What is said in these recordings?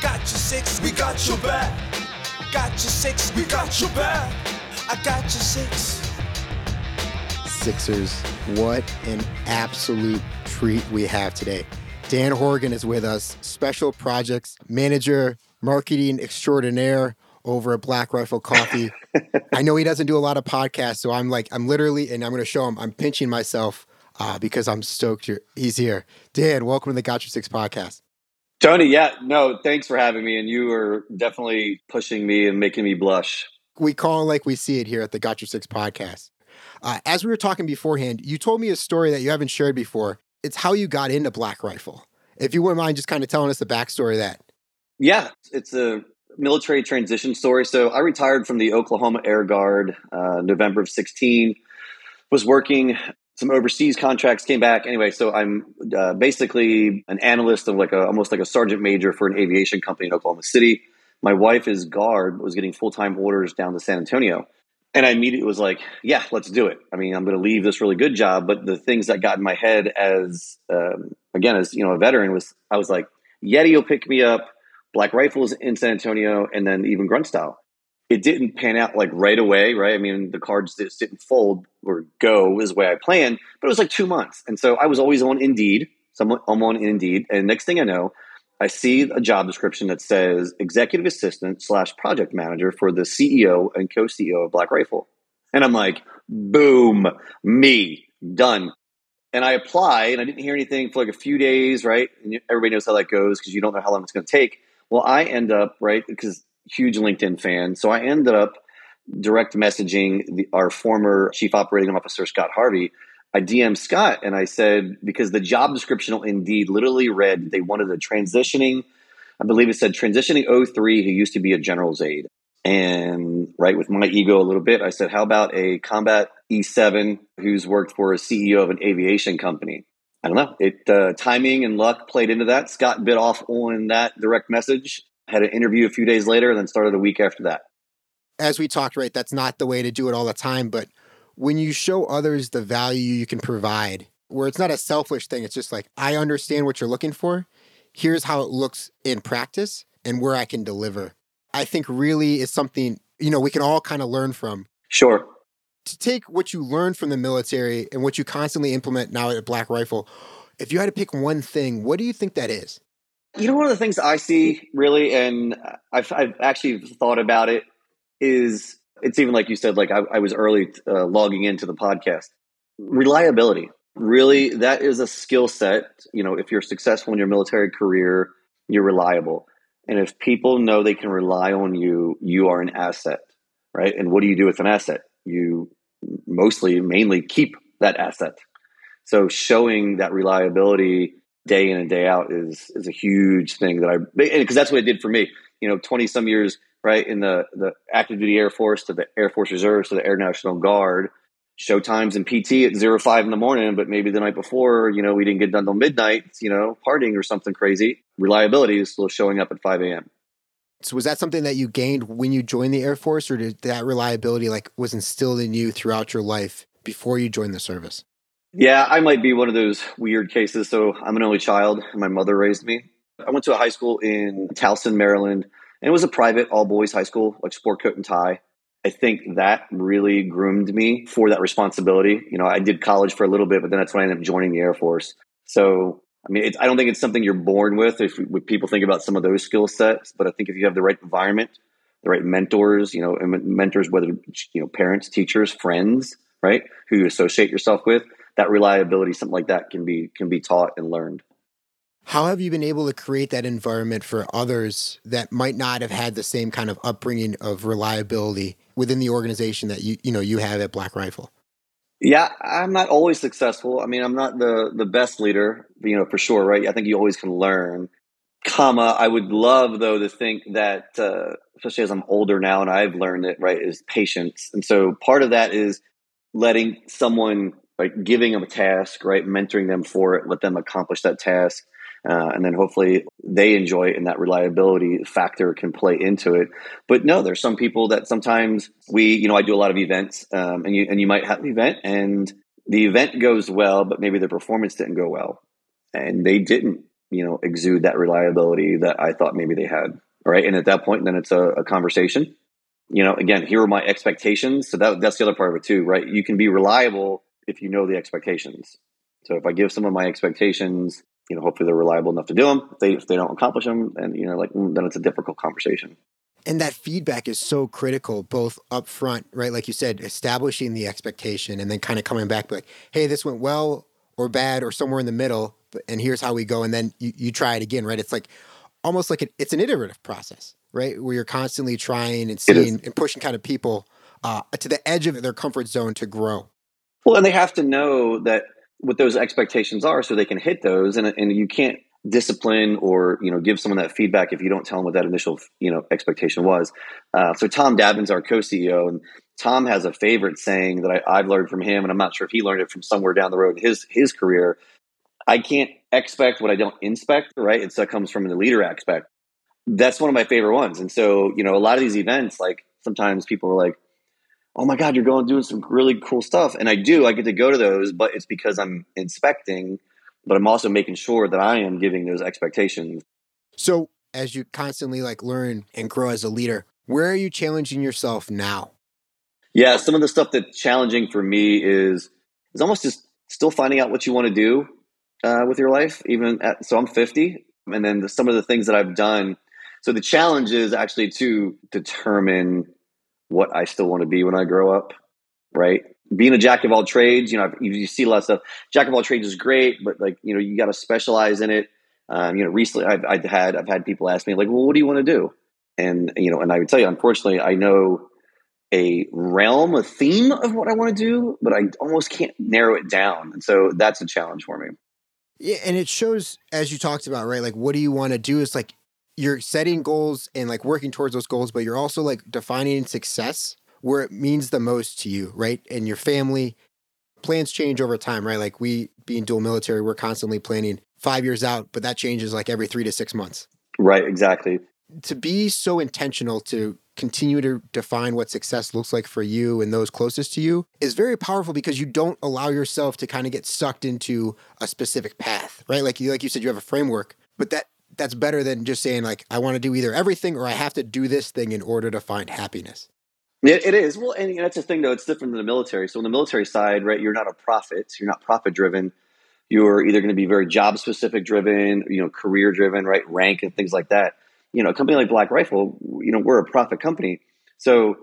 Got your six, we got your back. Got your six, we got your back. I got your six. Sixers, what an absolute treat we have today. Dan Horgan is with us, Special Projects Manager, Marketing Extraordinaire over at Black Rifle Coffee. I know he doesn't do a lot of podcasts, so I'm like, I'm literally, and I'm going to show him, I'm pinching myself uh, because I'm stoked you're, he's here. Dan, welcome to the Got Your Six podcast. Tony, yeah, no, thanks for having me. And you are definitely pushing me and making me blush. We call like we see it here at the Got Your Six podcast. Uh, as we were talking beforehand, you told me a story that you haven't shared before. It's how you got into Black Rifle. If you wouldn't mind just kind of telling us the backstory of that. Yeah, it's a military transition story. So I retired from the Oklahoma Air Guard uh, November of 16, was working some overseas contracts came back. Anyway so i'm uh, basically an analyst of like a almost like a sergeant major for an aviation company in oklahoma city. My wife is guard was getting full-time orders down to san antonio. And i immediately was like yeah let's do it. I mean i'm going to leave this really good job. But the things that got in my head as um, again as you know a veteran was i was like yeti will pick me up black rifles in san antonio and then even grunt style it didn't pan out like right away, right? I mean, the cards just didn't fold or go as the way I planned, but it was like two months. And so I was always on Indeed. So I'm on Indeed. And next thing I know, I see a job description that says executive assistant slash project manager for the CEO and co CEO of Black Rifle. And I'm like, boom, me, done. And I apply and I didn't hear anything for like a few days, right? And everybody knows how that goes because you don't know how long it's going to take. Well, I end up, right? Because huge LinkedIn fan. So I ended up direct messaging the, our former chief operating officer, Scott Harvey. I DM Scott and I said, because the job description on Indeed literally read they wanted a transitioning, I believe it said transitioning 03 who used to be a general's aide. And right with my ego a little bit, I said, how about a combat E7 who's worked for a CEO of an aviation company? I don't know. It uh, timing and luck played into that. Scott bit off on that direct message, had an interview a few days later, and then started a week after that. As we talked, right, that's not the way to do it all the time. But when you show others the value you can provide, where it's not a selfish thing, it's just like, I understand what you're looking for. Here's how it looks in practice and where I can deliver. I think really is something, you know, we can all kind of learn from. Sure. To take what you learned from the military and what you constantly implement now at Black Rifle, if you had to pick one thing, what do you think that is? You know, one of the things I see really, and I've, I've actually thought about it, is it's even like you said, like I, I was early uh, logging into the podcast. Reliability. Really, that is a skill set. You know, if you're successful in your military career, you're reliable. And if people know they can rely on you, you are an asset, right? And what do you do with an asset? You mostly, mainly keep that asset. So showing that reliability day in and day out is is a huge thing that I because that's what it did for me. You know, twenty some years right in the the active duty Air Force to the Air Force Reserves to the Air National Guard. Show times in PT at zero five in the morning, but maybe the night before, you know, we didn't get done till midnight, you know, partying or something crazy. Reliability is still showing up at five a.m. So was that something that you gained when you joined the Air Force, or did that reliability like was instilled in you throughout your life before you joined the service? Yeah, I might be one of those weird cases. So I'm an only child. My mother raised me. I went to a high school in Towson, Maryland, and it was a private all boys high school, like sport coat and tie. I think that really groomed me for that responsibility. You know, I did college for a little bit, but then that's when I ended up joining the Air Force. So, I mean, I don't think it's something you're born with if, if people think about some of those skill sets, but I think if you have the right environment, the right mentors, you know, mentors, whether, you know, parents, teachers, friends, right, who you associate yourself with, that reliability, something like that can be can be taught and learned. How have you been able to create that environment for others that might not have had the same kind of upbringing of reliability within the organization that you you know you have at Black Rifle? Yeah, I'm not always successful. I mean, I'm not the the best leader, you know, for sure, right? I think you always can learn. comma i would love though to think that uh, especially as i'm older now and i've learned it right is patience and so part of that is letting someone like giving them a task right? Mentoring them for it let them accomplish that task uh, and then hopefully they enjoy it and that reliability factor can play into it. But no there's some people that sometimes we you know i do a lot of events um, and you and you might have an event and the event goes well but maybe the performance didn't go well. And they didn't you know exude that reliability that i thought maybe they had right? And at that point then it's a, a conversation. You know again here are my expectations. So that, that's the other part of it too right? You can be reliable if you know the expectations so if i give someone my expectations you know, hopefully they're reliable enough to do them. If they, if they don't accomplish them, and you know, like mm, then it's a difficult conversation. And that feedback is so critical, both up front, right? Like you said, establishing the expectation and then kind of coming back, like, hey, this went well or bad or somewhere in the middle, and here's how we go. And then you, you try it again, right? It's like almost like it's an iterative process, right? Where you're constantly trying and seeing and pushing kind of people uh, to the edge of their comfort zone to grow. Well, and they have to know that what those expectations are so they can hit those and, and you can't discipline or you know give someone that feedback if you don't tell them what that initial you know expectation was. Uh, so tom davin's our co-ceo and tom has a favorite saying that I, i've learned from him and i'm not sure if he learned it from somewhere down the road in his his career. I can't expect what i don't inspect right? It's that comes from the leader aspect. That's one of my favorite ones. And so you know a lot of these events like sometimes people are like oh my god you're going doing some really cool stuff. And i do i get to go to those but it's because i'm inspecting but i'm also making sure that i am giving those expectations. So as you constantly like learn and grow as a leader where are you challenging yourself now? Yeah some of the stuff that's challenging for me is is almost just still finding out what you want to do uh, with your life even at, so i'm 50 and then the, some of the things that i've done. So the challenge is actually to determine what I still want to be when I grow up, right? Being a jack of all trades, you know, you see a lot of stuff. Jack of all trades is great, but like, you know, you got to specialize in it. Um, you know, recently I've, I've, had I've had people ask me like, well, what do you want to do? And you know, and I would tell you, unfortunately, I know a realm, a theme of what I want to do, but I almost can't narrow it down. And so that's a challenge for me. Yeah, and it shows as you talked about, right? Like, what do you want to do? Is like you're setting goals and like working towards those goals, but you're also like defining success where it means the most to you, right? And your family. Plans change over time, right? Like we being dual military, we're constantly planning five years out, but that changes like every three to six months. Right, exactly. To be so intentional to continue to define what success looks like for you and those closest to you is very powerful because you don't allow yourself to kind of get sucked into a specific path, right? Like you like you said you have a framework, but that that's better than just saying like I want to do either everything or I have to do this thing in order to find happiness. It, it is well, and that's the thing though. It's different than the military. So on the military side, right, you're not a profit. You're not profit driven. You're either going to be very job specific driven, you know, career driven, right, rank and things like that. You know, a company like Black Rifle, you know, we're a profit company. So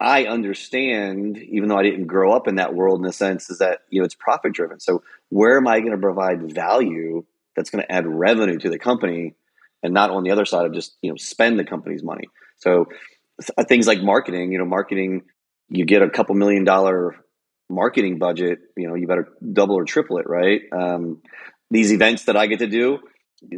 I understand, even though I didn't grow up in that world in a sense, is that you know it's profit driven. So where am I going to provide value that's going to add revenue to the company and not on the other side of just you know spend the company's money. So uh, things like marketing you know marketing you get a couple million dollar marketing budget you know you better double or triple it right? Um, these events that i get to do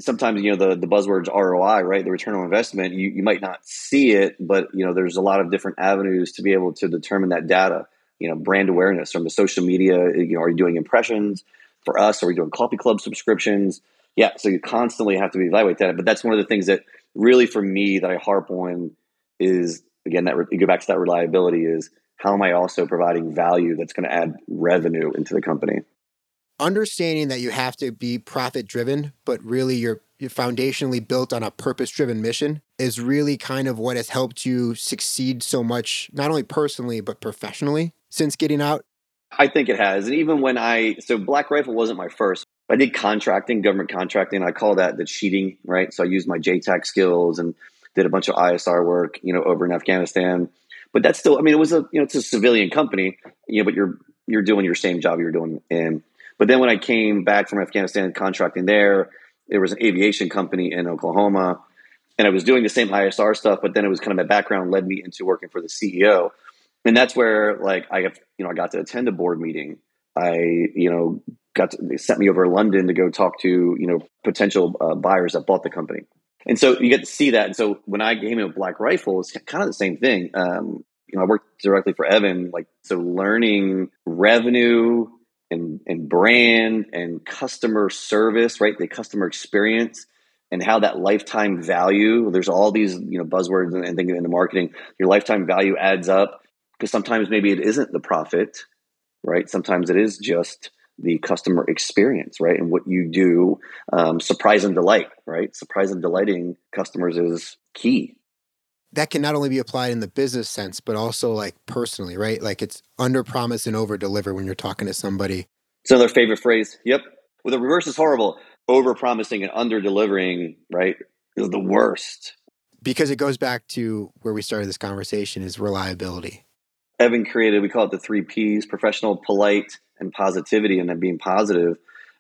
sometimes you know the, the buzzwords roi right the return on investment you, you might not see it but you know there's a lot of different avenues to be able to determine that data. You know brand awareness from the social media you know are you doing impressions for us, are we doing coffee club subscriptions? Yeah, so you constantly have to evaluate that. But that's one of the things that really for me that I harp on is again that you go back to that reliability is how am I also providing value that's going to add revenue into the company? Understanding that you have to be profit driven, but really you're, you're foundationally built on a purpose driven mission is really kind of what has helped you succeed so much, not only personally, but professionally since getting out. I think it has. And even when I, so Black Rifle wasn't my first. I did contracting, government contracting. I call that the cheating, right? So I used my JTAC skills and did a bunch of ISR work, you know, over in Afghanistan. But that's still, I mean, it was a, you know, it's a civilian company, you know, but you're, you're doing your same job you're doing in. But then when I came back from Afghanistan contracting there, there was an aviation company in Oklahoma and I was doing the same ISR stuff, but then it was kind of my background led me into working for the CEO and that's where like I have you know I got to attend a board meeting. I you know got to, they sent me over to London to go talk to you know potential uh, buyers that bought the company. And so you get to see that. And so when I came in with Black Rifle, it's kind of the same thing. Um, you know, I worked directly for Evan, like so learning revenue and and brand and customer service, right? The customer experience and how that lifetime value. There's all these you know buzzwords and, and things in the marketing. Your lifetime value adds up because sometimes maybe it isn't the profit, right? Sometimes it is just the customer experience, right? And what you do, um, surprise and delight, right? Surprise and delighting customers is key. That can not only be applied in the business sense, but also like personally, right? Like it's under promise and over deliver when you're talking to somebody. It's another favorite phrase. Yep. Well, the reverse is horrible. Over promising and under delivering, right, is the worst. Because it goes back to where we started this conversation is reliability. Evan created, we call it the three P's professional, polite, and positivity and then being positive.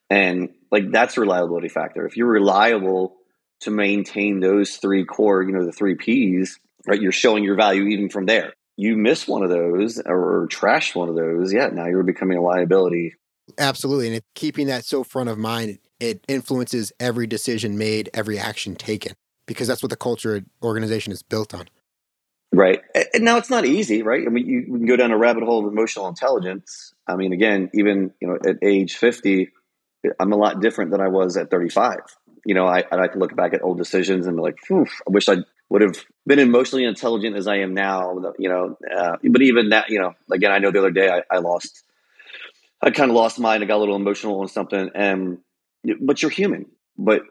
And like that's a reliability factor. If you're reliable to maintain those three core you know the three p's right you're showing your value even from there. You miss one of those or trash one of those yeah now you're becoming a liability. Absolutely and keeping that so front of mind it influences every decision made every action taken because that's what the culture organization is built on Right. And now it's not easy, right? I mean, you, can go down a rabbit hole of emotional intelligence. I mean, again, even, you know, at age 50, I'm a lot different than I was at 35. You know, I, I can look back at old decisions and be like, I wish I would have been emotionally intelligent as I am now, you know, uh, but even that, you know, again, I know the other day I, I lost, I kind of lost mine. I got a little emotional on something and, but you're human, but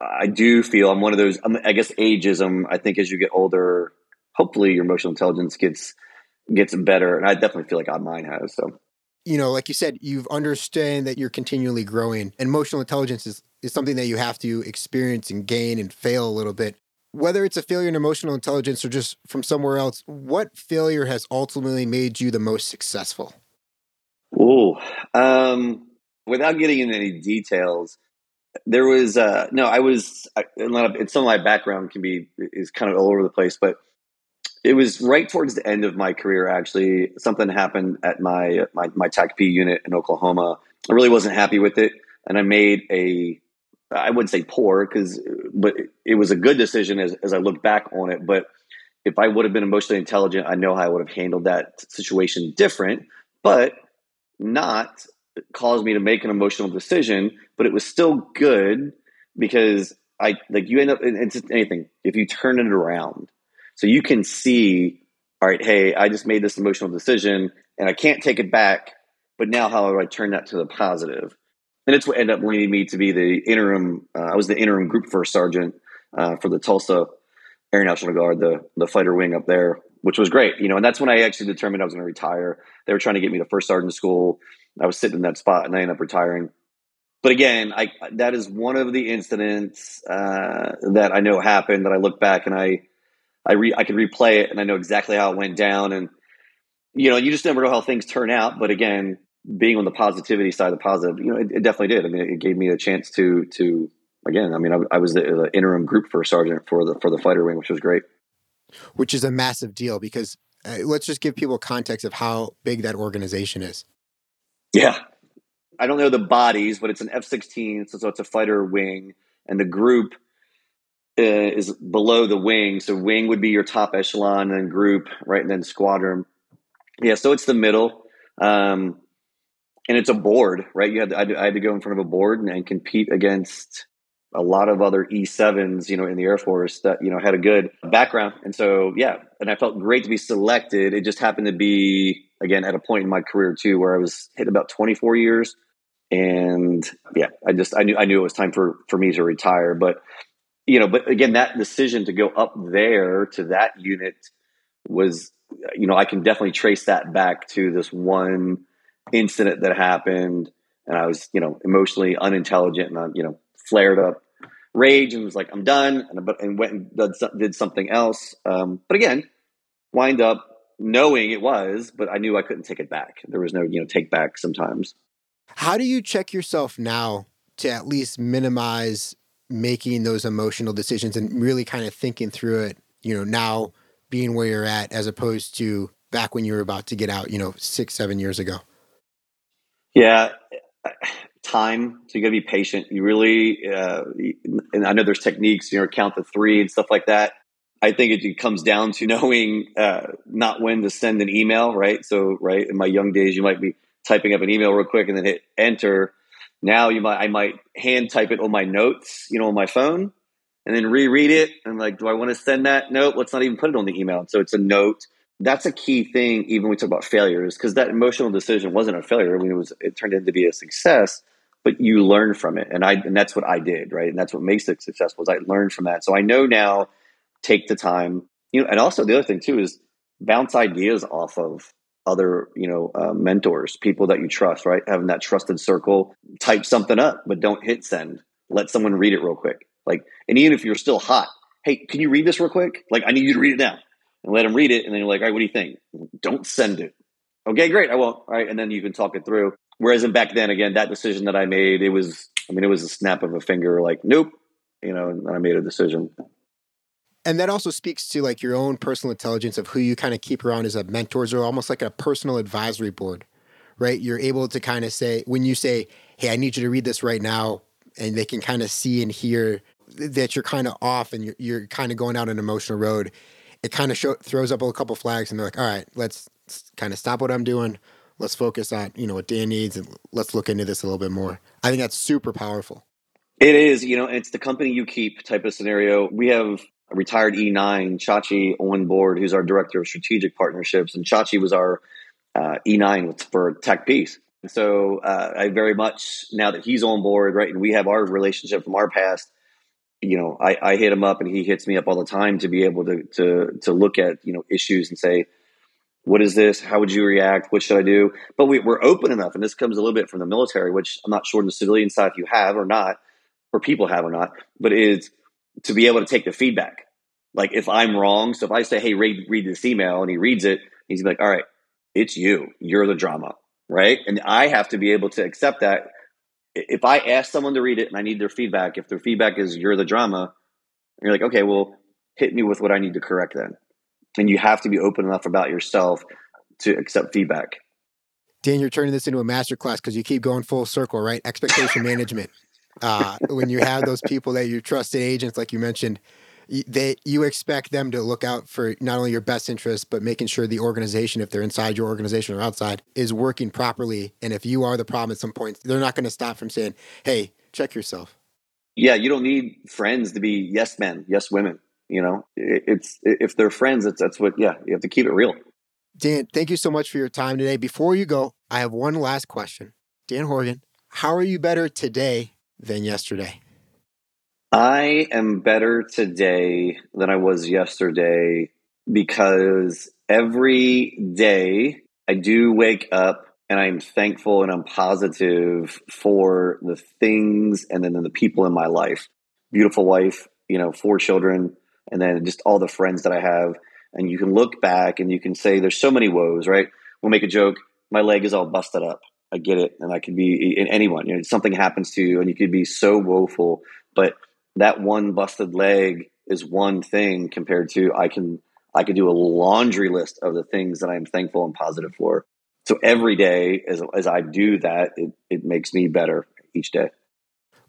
I do feel I'm one of those, I guess ageism, I think as you get older, hopefully your emotional intelligence gets gets better. And I definitely feel like mine has. So you know, like you said, you've understand that you're continually growing. And emotional intelligence is, is something that you have to experience and gain and fail a little bit. Whether it's a failure in emotional intelligence or just from somewhere else, what failure has ultimately made you the most successful? Oh, um, without getting into any details, there was uh, no. I was. I, some of my background can be is kind of all over the place, but it was right towards the end of my career. Actually, something happened at my my my TACP unit in Oklahoma. I really wasn't happy with it, and I made a I wouldn't say poor because, but it was a good decision as as I look back on it. But if I would have been emotionally intelligent, I know how I would have handled that situation different, but not caused me to make an emotional decision. But it was still good because I like you end up. It's anything if you turn it around so you can see, all right, hey, I just made this emotional decision and I can't take it back. But now, how do I turn that to the positive? And it's what ended up leading me to be the interim. Uh, I was the interim group first sergeant uh, for the Tulsa Air National Guard, the the fighter wing up there, which was great. You know, and that's when I actually determined I was going to retire. They were trying to get me to first sergeant school. I was sitting in that spot, and I ended up retiring. But again, I that is one of the incidents uh, that I know happened that I look back and I I re I could replay it and I know exactly how it went down. And you know, you just never know how things turn out. But again, being on the positivity side, of the positive, you know, it, it definitely did. I mean, it gave me a chance to to again. I mean, I, I was the, the, interim group first sergeant for the for the fighter wing, which was great. Which is a massive deal because uh, let's just give people context of how big that organization is. Yeah, I don't know the bodies, but it's an F sixteen, so, so it's a fighter wing, and the group is below the wing. So wing would be your top echelon, and group, right, and then squadron. Yeah, so it's the middle, um, and it's a board, right? You had to, I had to go in front of a board and, and compete against a lot of other E7s, you know, in the Air Force that, you know, had a good background. And so, yeah, and I felt great to be selected. It just happened to be, again, at a point in my career too, where I was hit about 24 years. And yeah, I just, I knew, I knew it was time for, for me to retire, but you know, but again, that decision to go up there to that unit was, you know, I can definitely trace that back to this one incident that happened. And I was, you know, emotionally unintelligent and I, you know, flared up rage and was like, I'm done. And, and went and did something else. Um, but again, wind up knowing it was, but I knew I couldn't take it back. There was no, you know, take back sometimes. How do you check yourself now to at least minimize making those emotional decisions and really kind of thinking through it, you know, now being where you're at as opposed to back when you were about to get out, you know, six, seven years ago? Yeah. time. So you got to be patient. You really, uh, and I know there's techniques, you know, count to three and stuff like that. I think it, comes down to knowing uh, not when to send an email, right? So, right in my young days, you might be typing up an email real quick and then hit enter. Now you might I might hand type it on my notes, you know, on my phone, and then reread it. I'm like, do I want to send that note? Let's not even put it on the email. So it's a note. That's a key thing, even when we talk about failures, because that emotional decision wasn't a failure. I mean, it was it turned into be a success, but you learn from it, and I and that's what I did, right? And that's what makes it successful. Is I learned from that. So I know now. Take the time, you know. And also the other thing too is bounce ideas off of other you know uh, mentors people that you trust right? Having that trusted circle type something up but don't hit send. Let someone read it real quick. Like and even if you're still hot hey can you read this real quick? Like i need you to read it now. And let them read it and then you're like all right what do you think? Don't send it. Okay great i won't. All right and then you can talk it through. Whereas in back then again that decision that i made it was i mean it was a snap of a finger like nope you know and i made a decision and that also speaks to like your own personal intelligence of who you kind of keep around as a mentors or almost like a personal advisory board right? You're able to kind of say when you say hey i need you to read this right now and they can kind of see and hear that you're kind of off and you're, you're kind of going down an emotional road it kind of show, throws up a couple flags and they're like all right let's kind of stop what i'm doing. Let's focus on you know what dan needs and let's look into this a little bit more. I think that's super powerful. It is, you know, it's the company you keep type of scenario. We have retired E9, Chachi on board, who's our director of strategic partnerships. And Chachi was our uh, E9 for TACP. And so uh, I very much, now that he's on board, right, and we have our relationship from our past, you know, I, I hit him up and he hits me up all the time to be able to, to, to look at, you know, issues and say, what is this? How would you react? What should I do? But we, we're open enough, and this comes a little bit from the military, which I'm not sure on the civilian side if you have or not, or people have or not, but is to be able to take the feedback. Like if I'm wrong, so if I say, "Hey, read read this email," and he reads it, he's like, "All right, it's you. You're the drama, right?" And I have to be able to accept that. If I ask someone to read it and I need their feedback, if their feedback is "You're the drama," you're like, "Okay, well, hit me with what I need to correct then." And you have to be open enough about yourself to accept feedback. Dan, you're turning this into a master class because you keep going full circle, right? Expectation management. Uh, when you have those people that you trusted agents, like you mentioned, they you expect them to look out for not only your best interest but making sure the organization if they're inside your organization or outside is working properly. And if you are the problem at some point they're not going to stop from saying hey check yourself. Yeah you don't need friends to be yes men yes women you know? It's if they're friends it's, that's what yeah you have to keep it real. Dan thank you so much for your time today. Before you go i have one last question. Dan horgan how are you better today than yesterday I am better today than I was yesterday because every day I do wake up and I'm thankful and I'm positive for the things and then the people in my life. Beautiful wife, you know, four children, and then just all the friends that I have. And you can look back and you can say, there's so many woes, right? We'll make a joke. My leg is all busted up. I get it. And I could be in anyone, you know, something happens to you and you could be so woeful. But that one busted leg is one thing compared to I can I could do a laundry list of the things that I'm thankful and positive for. So every day as as I do that, it, it makes me better each day.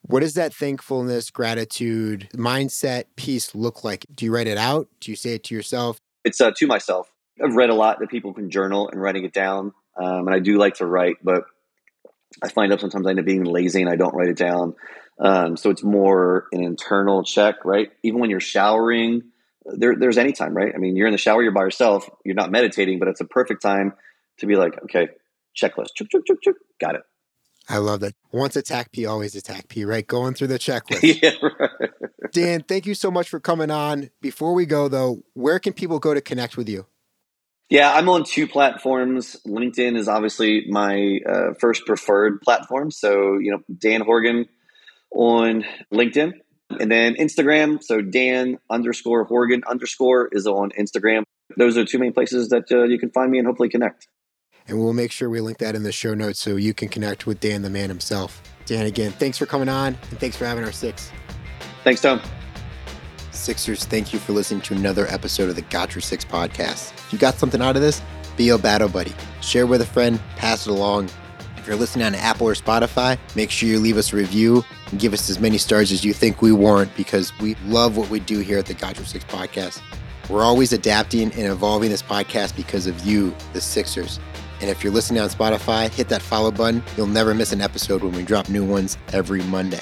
What does that thankfulness, gratitude, mindset piece look like? Do you write it out? Do you say it to yourself? It's uh, to myself. I've read a lot that people can journal and writing it down. Um, and I do like to write, but I find out sometimes I end up being lazy and I don't write it down. Um, so it's more an internal check, right? Even when you're showering, there, there's any time, right? I mean, you're in the shower, you're by yourself, you're not meditating, but it's a perfect time to be like, okay, checklist, chuk, chuk, chuk, chuk, got it. I love that. Once a TACP, always a TACP, right? Going through the checklist. yeah, right. Dan, thank you so much for coming on. Before we go, though, where can people go to connect with you? Yeah, I'm on two platforms. LinkedIn is obviously my uh, first preferred platform. So, you know, Dan Horgan on LinkedIn. And then Instagram, so Dan underscore Horgan underscore is on Instagram. Those are two main places that uh, you can find me and hopefully connect. And we'll make sure we link that in the show notes so you can connect with Dan, the man himself. Dan, again, thanks for coming on and thanks for having our six. Thanks, Tom. Sixers, thank you for listening to another episode of the Got Your Six podcast. If you got something out of this, be a battle buddy. Share with a friend, pass it along, If you're listening on Apple or Spotify, make sure you leave us a review and give us as many stars as you think we warrant because we love what we do here at the Got Your Six podcast. We're always adapting and evolving this podcast because of you, the Sixers. And if you're listening on Spotify, hit that follow button. You'll never miss an episode when we drop new ones every Monday.